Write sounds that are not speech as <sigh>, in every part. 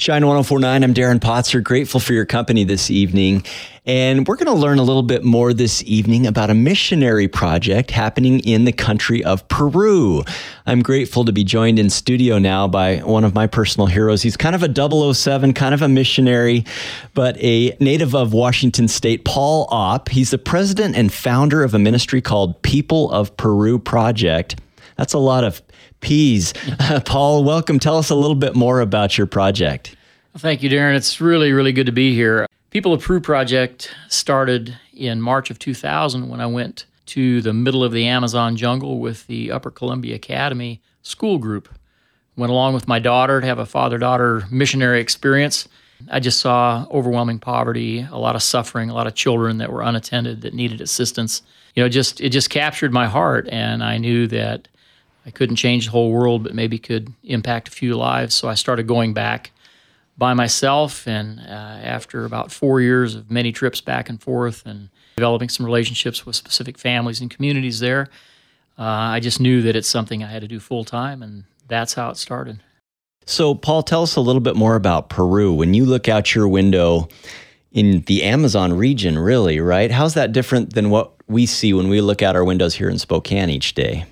Shine 1049, I'm Darren Potzer. Grateful for your company this evening. And we're going to learn a little bit more this evening about a missionary project happening in the country of Peru. I'm grateful to be joined in studio now by one of my personal heroes. He's kind of a 007, kind of a missionary, but a native of Washington State, Paul Opp. He's the president and founder of a ministry called People of Peru Project. That's a lot of Uh, <laughs> Paul, welcome. Tell us a little bit more about your project. Thank you, Darren. It's really, really good to be here. People Peru project started in March of 2000 when I went to the middle of the Amazon jungle with the Upper Columbia Academy school group. Went along with my daughter to have a father daughter missionary experience. I just saw overwhelming poverty, a lot of suffering, a lot of children that were unattended that needed assistance. You know, just it just captured my heart and I knew that I couldn't change the whole world, but maybe could impact a few lives. So I started going back by myself. And uh, after about four years of many trips back and forth and developing some relationships with specific families and communities there, uh, I just knew that it's something I had to do full time. And that's how it started. So, Paul, tell us a little bit more about Peru. When you look out your window in the Amazon region, really, right? How's that different than what we see when we look out our windows here in Spokane each day?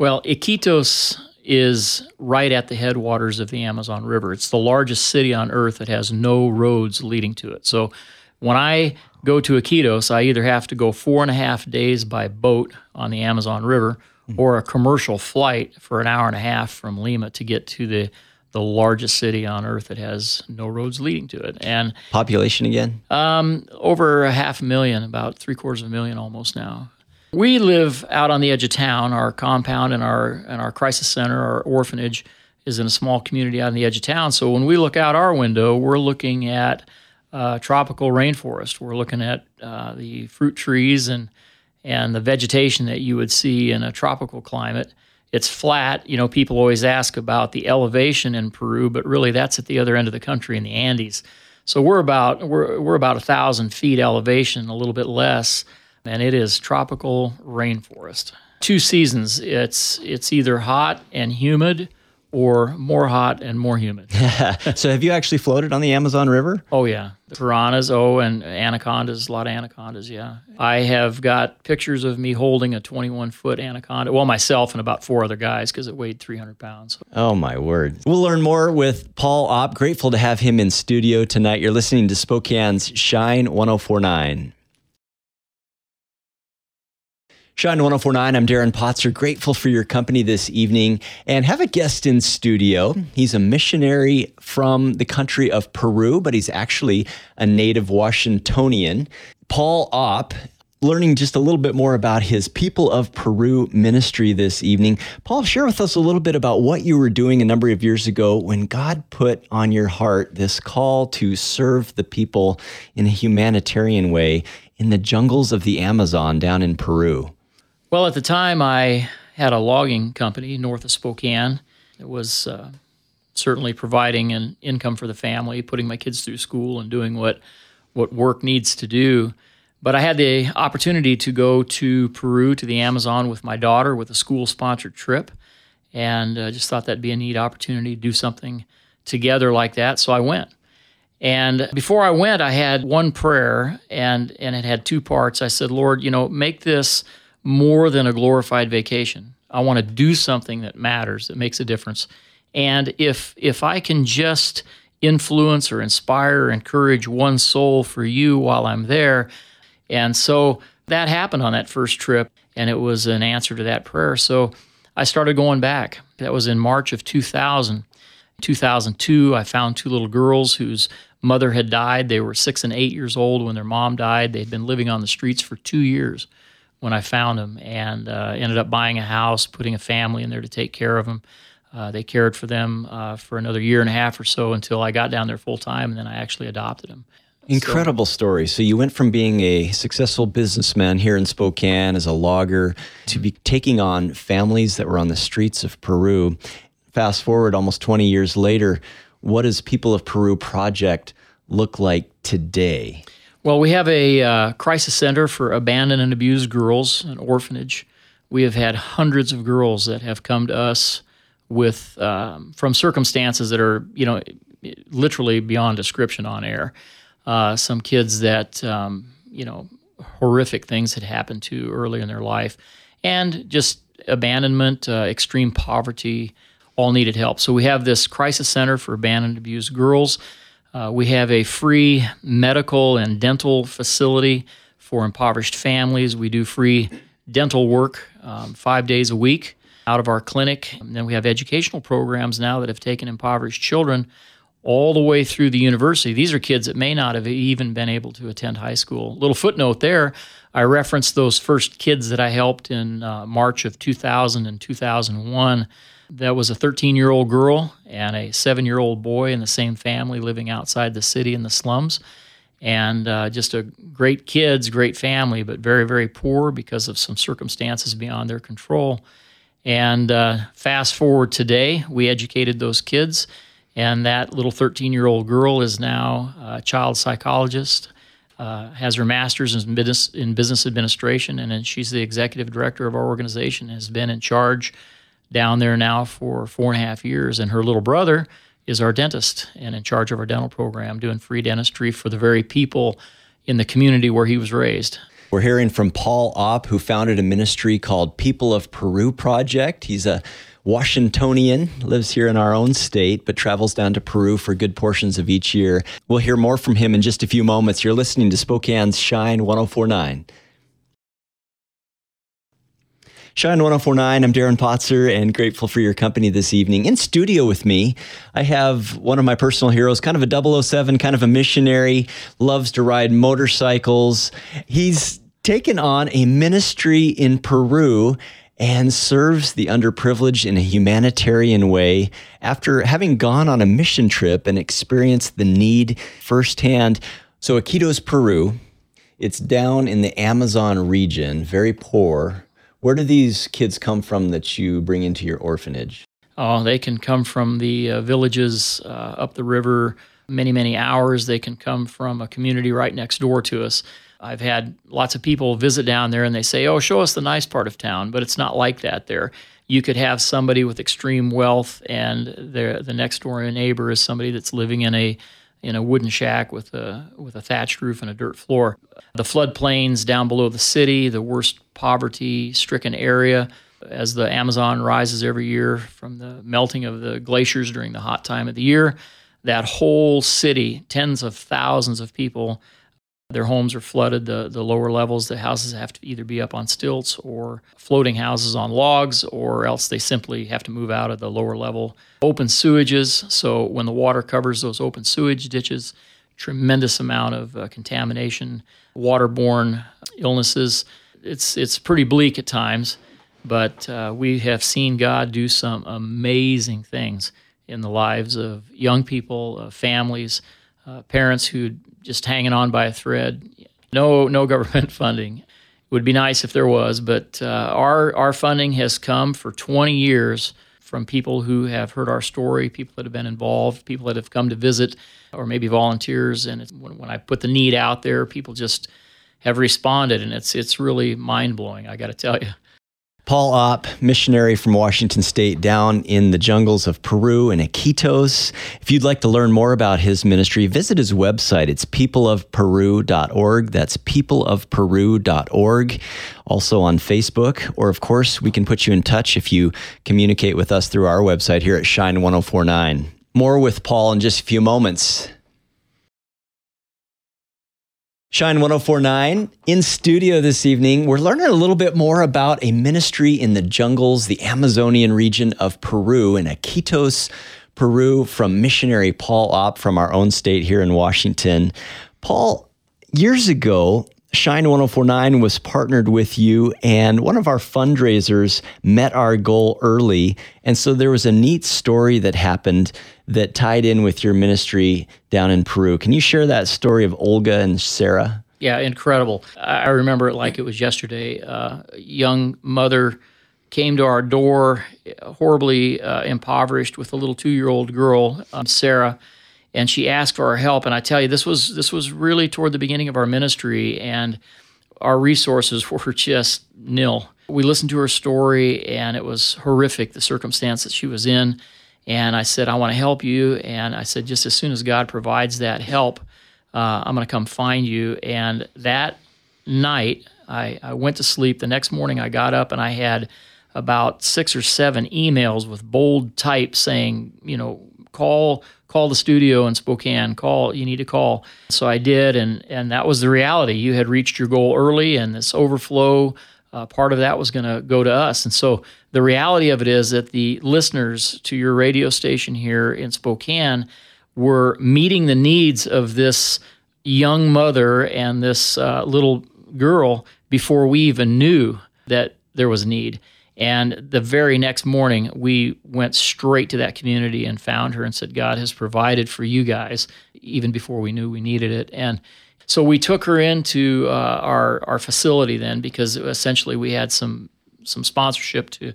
Well, Iquitos is right at the headwaters of the Amazon River. It's the largest city on earth that has no roads leading to it. So when I go to Iquitos, I either have to go four and a half days by boat on the Amazon River or a commercial flight for an hour and a half from Lima to get to the the largest city on earth that has no roads leading to it. And population again? Um, over a half million, about three quarters of a million almost now. We live out on the edge of town. Our compound and our and our crisis center, our orphanage, is in a small community out on the edge of town. So when we look out our window, we're looking at uh, tropical rainforest. We're looking at uh, the fruit trees and and the vegetation that you would see in a tropical climate. It's flat. You know, people always ask about the elevation in Peru, but really that's at the other end of the country in the Andes. So we're about we're we're about a thousand feet elevation, a little bit less and it is tropical rainforest. Two seasons. It's it's either hot and humid or more hot and more humid. <laughs> so have you actually floated on the Amazon River? Oh yeah. The Piranhas, oh and anacondas, a lot of anacondas, yeah. I have got pictures of me holding a 21 foot anaconda, well myself and about four other guys because it weighed 300 pounds. Oh my word. We'll learn more with Paul Opp. Grateful to have him in studio tonight. You're listening to Spokane's Shine 1049. Shine 1049, I'm Darren Potzer. Grateful for your company this evening and have a guest in studio. He's a missionary from the country of Peru, but he's actually a native Washingtonian. Paul Opp, learning just a little bit more about his People of Peru ministry this evening. Paul, share with us a little bit about what you were doing a number of years ago when God put on your heart this call to serve the people in a humanitarian way in the jungles of the Amazon down in Peru. Well, at the time, I had a logging company north of Spokane. It was uh, certainly providing an income for the family, putting my kids through school, and doing what what work needs to do. But I had the opportunity to go to Peru to the Amazon with my daughter with a school sponsored trip, and uh, just thought that'd be a neat opportunity to do something together like that. So I went. And before I went, I had one prayer, and and it had two parts. I said, Lord, you know, make this more than a glorified vacation. I want to do something that matters, that makes a difference. And if if I can just influence or inspire or encourage one soul for you while I'm there. And so that happened on that first trip and it was an answer to that prayer. So I started going back. That was in March of 2000. 2002, I found two little girls whose mother had died. They were 6 and 8 years old when their mom died. They'd been living on the streets for 2 years when I found them and uh, ended up buying a house, putting a family in there to take care of them. Uh, they cared for them uh, for another year and a half or so until I got down there full time, and then I actually adopted them. Incredible so, story. So you went from being a successful businessman here in Spokane as a logger to be taking on families that were on the streets of Peru. Fast forward almost 20 years later, what does People of Peru project look like today? Well, we have a uh, crisis center for abandoned and abused girls, an orphanage. We have had hundreds of girls that have come to us with um, from circumstances that are, you know, literally beyond description on air. Uh, some kids that um, you know horrific things had happened to early in their life, and just abandonment, uh, extreme poverty, all needed help. So we have this crisis center for abandoned, abused girls. Uh, we have a free medical and dental facility for impoverished families. We do free dental work um, five days a week out of our clinic. And then we have educational programs now that have taken impoverished children all the way through the university. These are kids that may not have even been able to attend high school. Little footnote there I referenced those first kids that I helped in uh, March of 2000 and 2001. That was a 13 year old girl and a seven year old boy in the same family living outside the city in the slums. And uh, just a great kids, great family, but very, very poor because of some circumstances beyond their control. And uh, fast forward today, we educated those kids and that little 13 year old girl is now a child psychologist, uh, has her master's in business, in business administration, and she's the executive director of our organization, has been in charge down there now for four and a half years. And her little brother is our dentist and in charge of our dental program, doing free dentistry for the very people in the community where he was raised. We're hearing from Paul Opp, who founded a ministry called People of Peru Project. He's a Washingtonian, lives here in our own state, but travels down to Peru for good portions of each year. We'll hear more from him in just a few moments. You're listening to Spokane's Shine 1049. Shine 1049, I'm Darren Potzer and grateful for your company this evening. In studio with me, I have one of my personal heroes, kind of a 007, kind of a missionary, loves to ride motorcycles. He's taken on a ministry in Peru and serves the underprivileged in a humanitarian way after having gone on a mission trip and experienced the need firsthand. So, Iquitos, Peru, it's down in the Amazon region, very poor. Where do these kids come from that you bring into your orphanage? Oh, they can come from the uh, villages uh, up the river many, many hours. They can come from a community right next door to us. I've had lots of people visit down there and they say, "Oh, show us the nice part of town," but it's not like that there. You could have somebody with extreme wealth, and the the next door neighbor is somebody that's living in a in a wooden shack with a with a thatched roof and a dirt floor. The floodplains down below the city, the worst poverty-stricken area, as the Amazon rises every year from the melting of the glaciers during the hot time of the year. That whole city, tens of thousands of people their homes are flooded. The, the lower levels, the houses have to either be up on stilts or floating houses on logs, or else they simply have to move out of the lower level. Open sewages, so when the water covers those open sewage ditches, tremendous amount of uh, contamination, waterborne illnesses. It's, it's pretty bleak at times, but uh, we have seen God do some amazing things in the lives of young people, uh, families, uh, parents who just hanging on by a thread. No, no government <laughs> funding. It would be nice if there was, but uh, our our funding has come for 20 years from people who have heard our story, people that have been involved, people that have come to visit, or maybe volunteers. And when, when I put the need out there, people just have responded, and it's it's really mind blowing. I got to tell you. Paul Opp, missionary from Washington State down in the jungles of Peru and Iquitos. If you'd like to learn more about his ministry, visit his website. It's peopleofperu.org. That's peopleofperu.org. Also on Facebook, or of course, we can put you in touch if you communicate with us through our website here at Shine 1049. More with Paul in just a few moments. Shine 1049 in studio this evening. We're learning a little bit more about a ministry in the jungles, the Amazonian region of Peru, in Iquitos, Peru, from missionary Paul Opp from our own state here in Washington. Paul, years ago, Shine 1049 was partnered with you, and one of our fundraisers met our goal early. And so there was a neat story that happened that tied in with your ministry down in Peru. Can you share that story of Olga and Sarah? Yeah, incredible. I remember it like it was yesterday. Uh, a young mother came to our door, horribly uh, impoverished, with a little two-year-old girl, um, Sarah and she asked for our help. And I tell you, this was this was really toward the beginning of our ministry, and our resources <laughs> were just nil. We listened to her story, and it was horrific the circumstance that she was in. And I said, I want to help you. And I said, just as soon as God provides that help, uh, I'm going to come find you. And that night, I, I went to sleep. The next morning, I got up and I had about six or seven emails with bold type saying, you know, call call the studio in Spokane. Call you need to call. So I did, and and that was the reality. You had reached your goal early, and this overflow uh, part of that was going to go to us. And so the reality of it is that the listeners to your radio station here in Spokane were meeting the needs of this young mother and this uh, little girl before we even knew that there was need. And the very next morning, we went straight to that community and found her and said, God has provided for you guys, even before we knew we needed it. And so we took her into uh, our, our facility then because essentially we had some, some sponsorship to,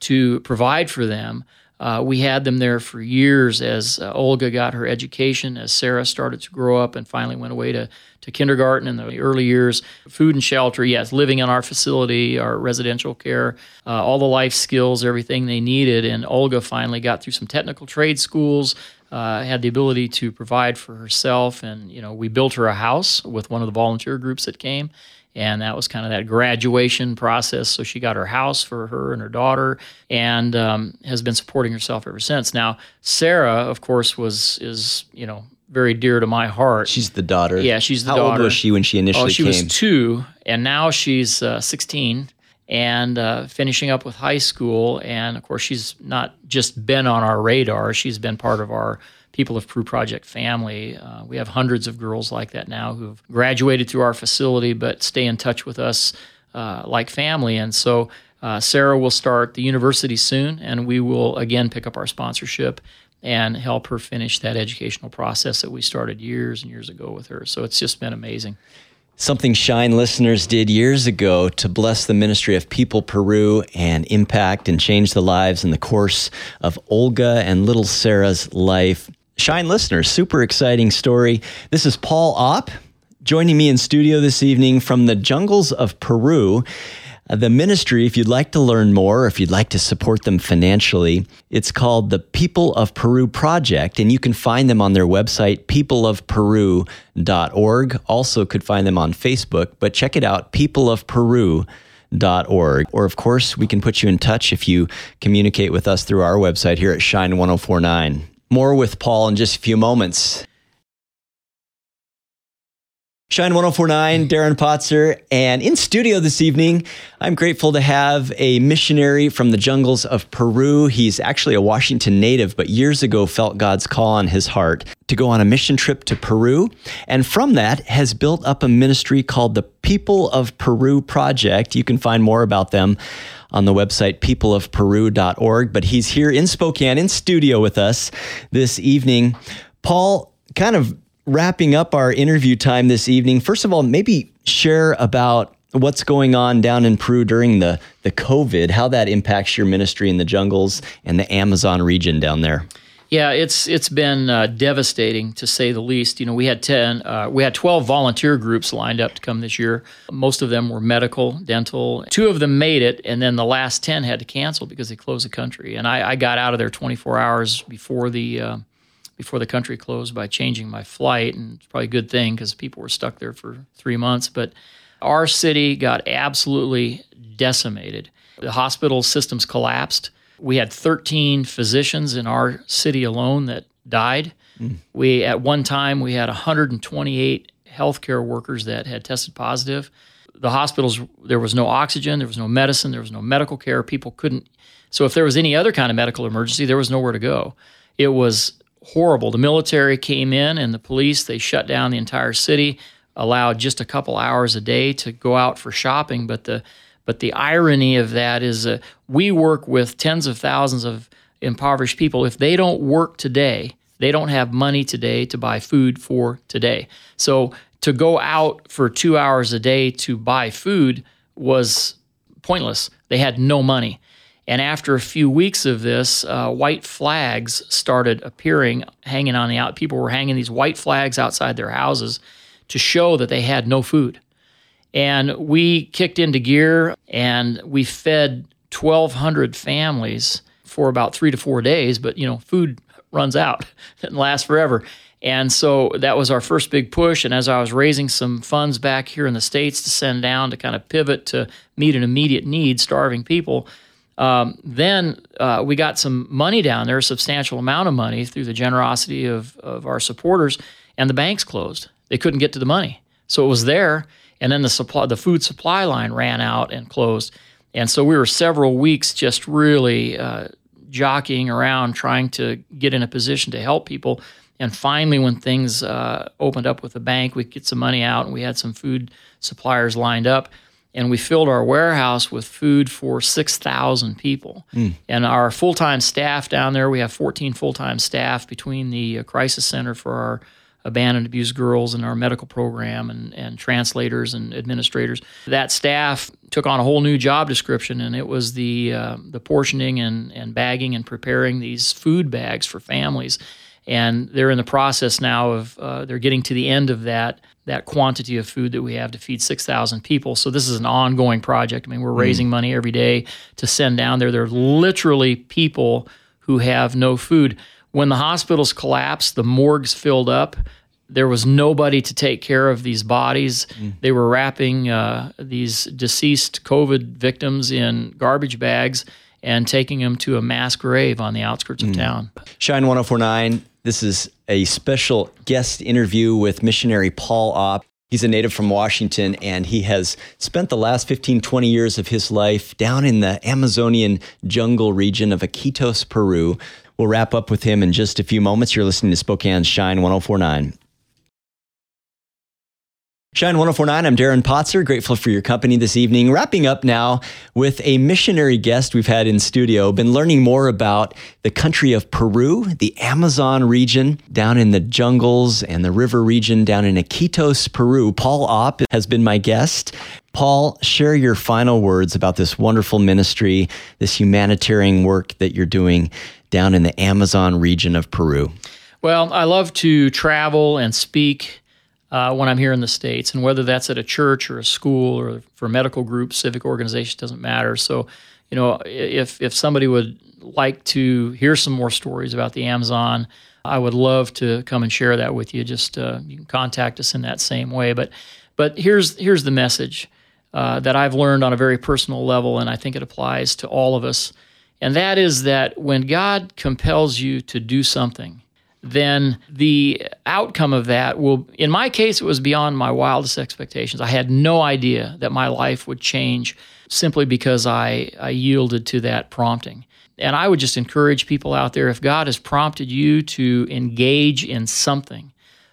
to provide for them. Uh, we had them there for years as uh, Olga got her education, as Sarah started to grow up and finally went away to, to kindergarten in the early years. Food and shelter, yes, living in our facility, our residential care, uh, all the life skills, everything they needed. And Olga finally got through some technical trade schools, uh, had the ability to provide for herself. And, you know, we built her a house with one of the volunteer groups that came and that was kind of that graduation process. So she got her house for her and her daughter, and um, has been supporting herself ever since. Now, Sarah, of course, was is you know very dear to my heart. She's the daughter. Yeah, she's the How daughter. old was she when she initially Oh, she came? was two, and now she's uh, 16 and uh, finishing up with high school. And of course, she's not just been on our radar; she's been part of our People of Peru Project family. Uh, we have hundreds of girls like that now who've graduated through our facility, but stay in touch with us uh, like family. And so. Uh, Sarah will start the university soon, and we will again pick up our sponsorship and help her finish that educational process that we started years and years ago with her. So it's just been amazing. Something Shine listeners did years ago to bless the ministry of People Peru and impact and change the lives in the course of Olga and little Sarah's life. Shine listeners, super exciting story. This is Paul Opp joining me in studio this evening from the jungles of Peru. Uh, the ministry, if you'd like to learn more, if you'd like to support them financially, it's called the People of Peru Project, and you can find them on their website, peopleofperu.org. Also, could find them on Facebook, but check it out, peopleofperu.org. Or, of course, we can put you in touch if you communicate with us through our website here at Shine 1049. More with Paul in just a few moments. Shine 1049, Darren Potzer. And in studio this evening, I'm grateful to have a missionary from the jungles of Peru. He's actually a Washington native, but years ago felt God's call on his heart to go on a mission trip to Peru. And from that has built up a ministry called the People of Peru Project. You can find more about them on the website peopleofperu.org. But he's here in Spokane in studio with us this evening. Paul, kind of wrapping up our interview time this evening, first of all, maybe share about what's going on down in Peru during the, the COVID, how that impacts your ministry in the jungles and the Amazon region down there. Yeah, it's it's been uh, devastating to say the least. You know, we had ten, uh, we had twelve volunteer groups lined up to come this year. Most of them were medical, dental. Two of them made it, and then the last ten had to cancel because they closed the country. And I, I got out of there 24 hours before the uh, before the country closed by changing my flight, and it's probably a good thing because people were stuck there for three months. But our city got absolutely decimated. The hospital systems collapsed. We had 13 physicians in our city alone that died. Mm. We at one time we had 128 healthcare workers that had tested positive. The hospitals there was no oxygen, there was no medicine, there was no medical care. People couldn't. So if there was any other kind of medical emergency, there was nowhere to go. It was horrible. The military came in and the police they shut down the entire city, allowed just a couple hours a day to go out for shopping, but the but the irony of that is uh, we work with tens of thousands of impoverished people. If they don't work today, they don't have money today to buy food for today. So to go out for two hours a day to buy food was pointless. They had no money. And after a few weeks of this, uh, white flags started appearing, hanging on the out. People were hanging these white flags outside their houses to show that they had no food. And we kicked into gear and we fed 1,200 families for about three to four days, but you know, food runs out, <laughs> doesn't last forever. And so that was our first big push. And as I was raising some funds back here in the States to send down to kind of pivot to meet an immediate need, starving people, um, then uh, we got some money down there, a substantial amount of money through the generosity of, of our supporters, and the banks closed. They couldn't get to the money. So it was there, and then the supply, the food supply line ran out and closed. And so we were several weeks just really uh, jockeying around trying to get in a position to help people. And finally, when things uh, opened up with the bank, we could get some money out and we had some food suppliers lined up. And we filled our warehouse with food for 6,000 people. Mm. And our full time staff down there, we have 14 full time staff between the uh, Crisis Center for our abandoned abused girls and our medical program and, and translators and administrators. That staff took on a whole new job description, and it was the, uh, the portioning and, and bagging and preparing these food bags for families and they're in the process now of uh, they're getting to the end of that that quantity of food that we have to feed 6,000 people. So this is an ongoing project. I mean, we're mm. raising money every day to send down there. There are literally people who have no food. When the hospitals collapsed, the morgues filled up. There was nobody to take care of these bodies. Mm. They were wrapping uh, these deceased COVID victims in garbage bags and taking them to a mass grave on the outskirts of mm. town. Shine 1049 this is a special guest interview with missionary Paul Opp. He's a native from Washington and he has spent the last 15, 20 years of his life down in the Amazonian jungle region of Iquitos, Peru. We'll wrap up with him in just a few moments. You're listening to Spokane Shine 1049. Shine 1049, I'm Darren Potzer. Grateful for your company this evening. Wrapping up now with a missionary guest we've had in studio. Been learning more about the country of Peru, the Amazon region, down in the jungles and the river region down in Iquitos, Peru. Paul Opp has been my guest. Paul, share your final words about this wonderful ministry, this humanitarian work that you're doing down in the Amazon region of Peru. Well, I love to travel and speak uh, when I'm here in the States. And whether that's at a church or a school or for medical groups, civic organization, doesn't matter. So, you know, if, if somebody would like to hear some more stories about the Amazon, I would love to come and share that with you. Just uh, you can contact us in that same way. But, but here's, here's the message uh, that I've learned on a very personal level, and I think it applies to all of us. And that is that when God compels you to do something, then the outcome of that will, in my case, it was beyond my wildest expectations. I had no idea that my life would change simply because I, I yielded to that prompting. And I would just encourage people out there if God has prompted you to engage in something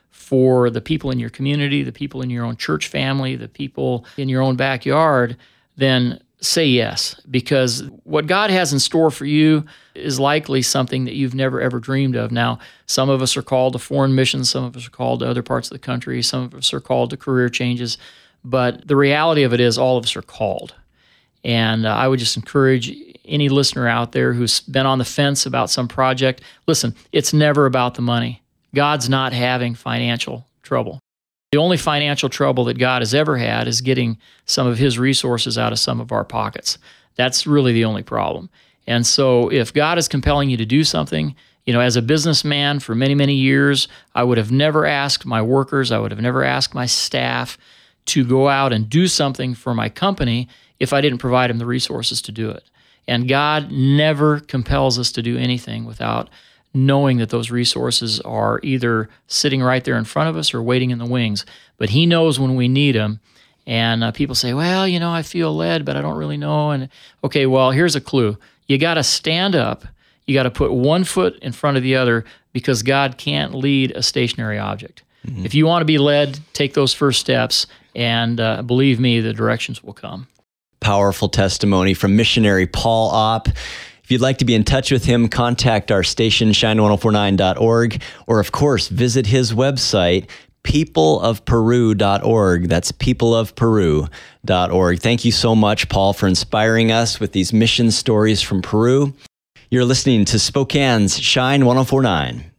for the people in your community, the people in your own church family, the people in your own backyard, then say yes because what God has in store for you is likely something that you've never ever dreamed of. Now, some of us are called to foreign missions, some of us are called to other parts of the country, some of us are called to career changes, but the reality of it is all of us are called. And uh, I would just encourage any listener out there who's been on the fence about some project listen, it's never about the money. God's not having financial trouble. The only financial trouble that God has ever had is getting some of his resources out of some of our pockets. That's really the only problem. And so if God is compelling you to do something, you know, as a businessman for many, many years, I would have never asked my workers, I would have never asked my staff to go out and do something for my company if I didn't provide them the resources to do it. And God never compels us to do anything without knowing that those resources are either sitting right there in front of us or waiting in the wings. But He knows when we need them. And uh, people say, well, you know, I feel led, but I don't really know. And okay, well, here's a clue you got to stand up, you got to put one foot in front of the other because God can't lead a stationary object. Mm-hmm. If you want to be led, take those first steps, and uh, believe me, the directions will come. Powerful testimony from missionary Paul Opp. If you'd like to be in touch with him, contact our station, shine1049.org, or of course, visit his website, peopleofperu.org. That's peopleofperu.org. Thank you so much, Paul, for inspiring us with these mission stories from Peru. You're listening to Spokane's Shine 1049.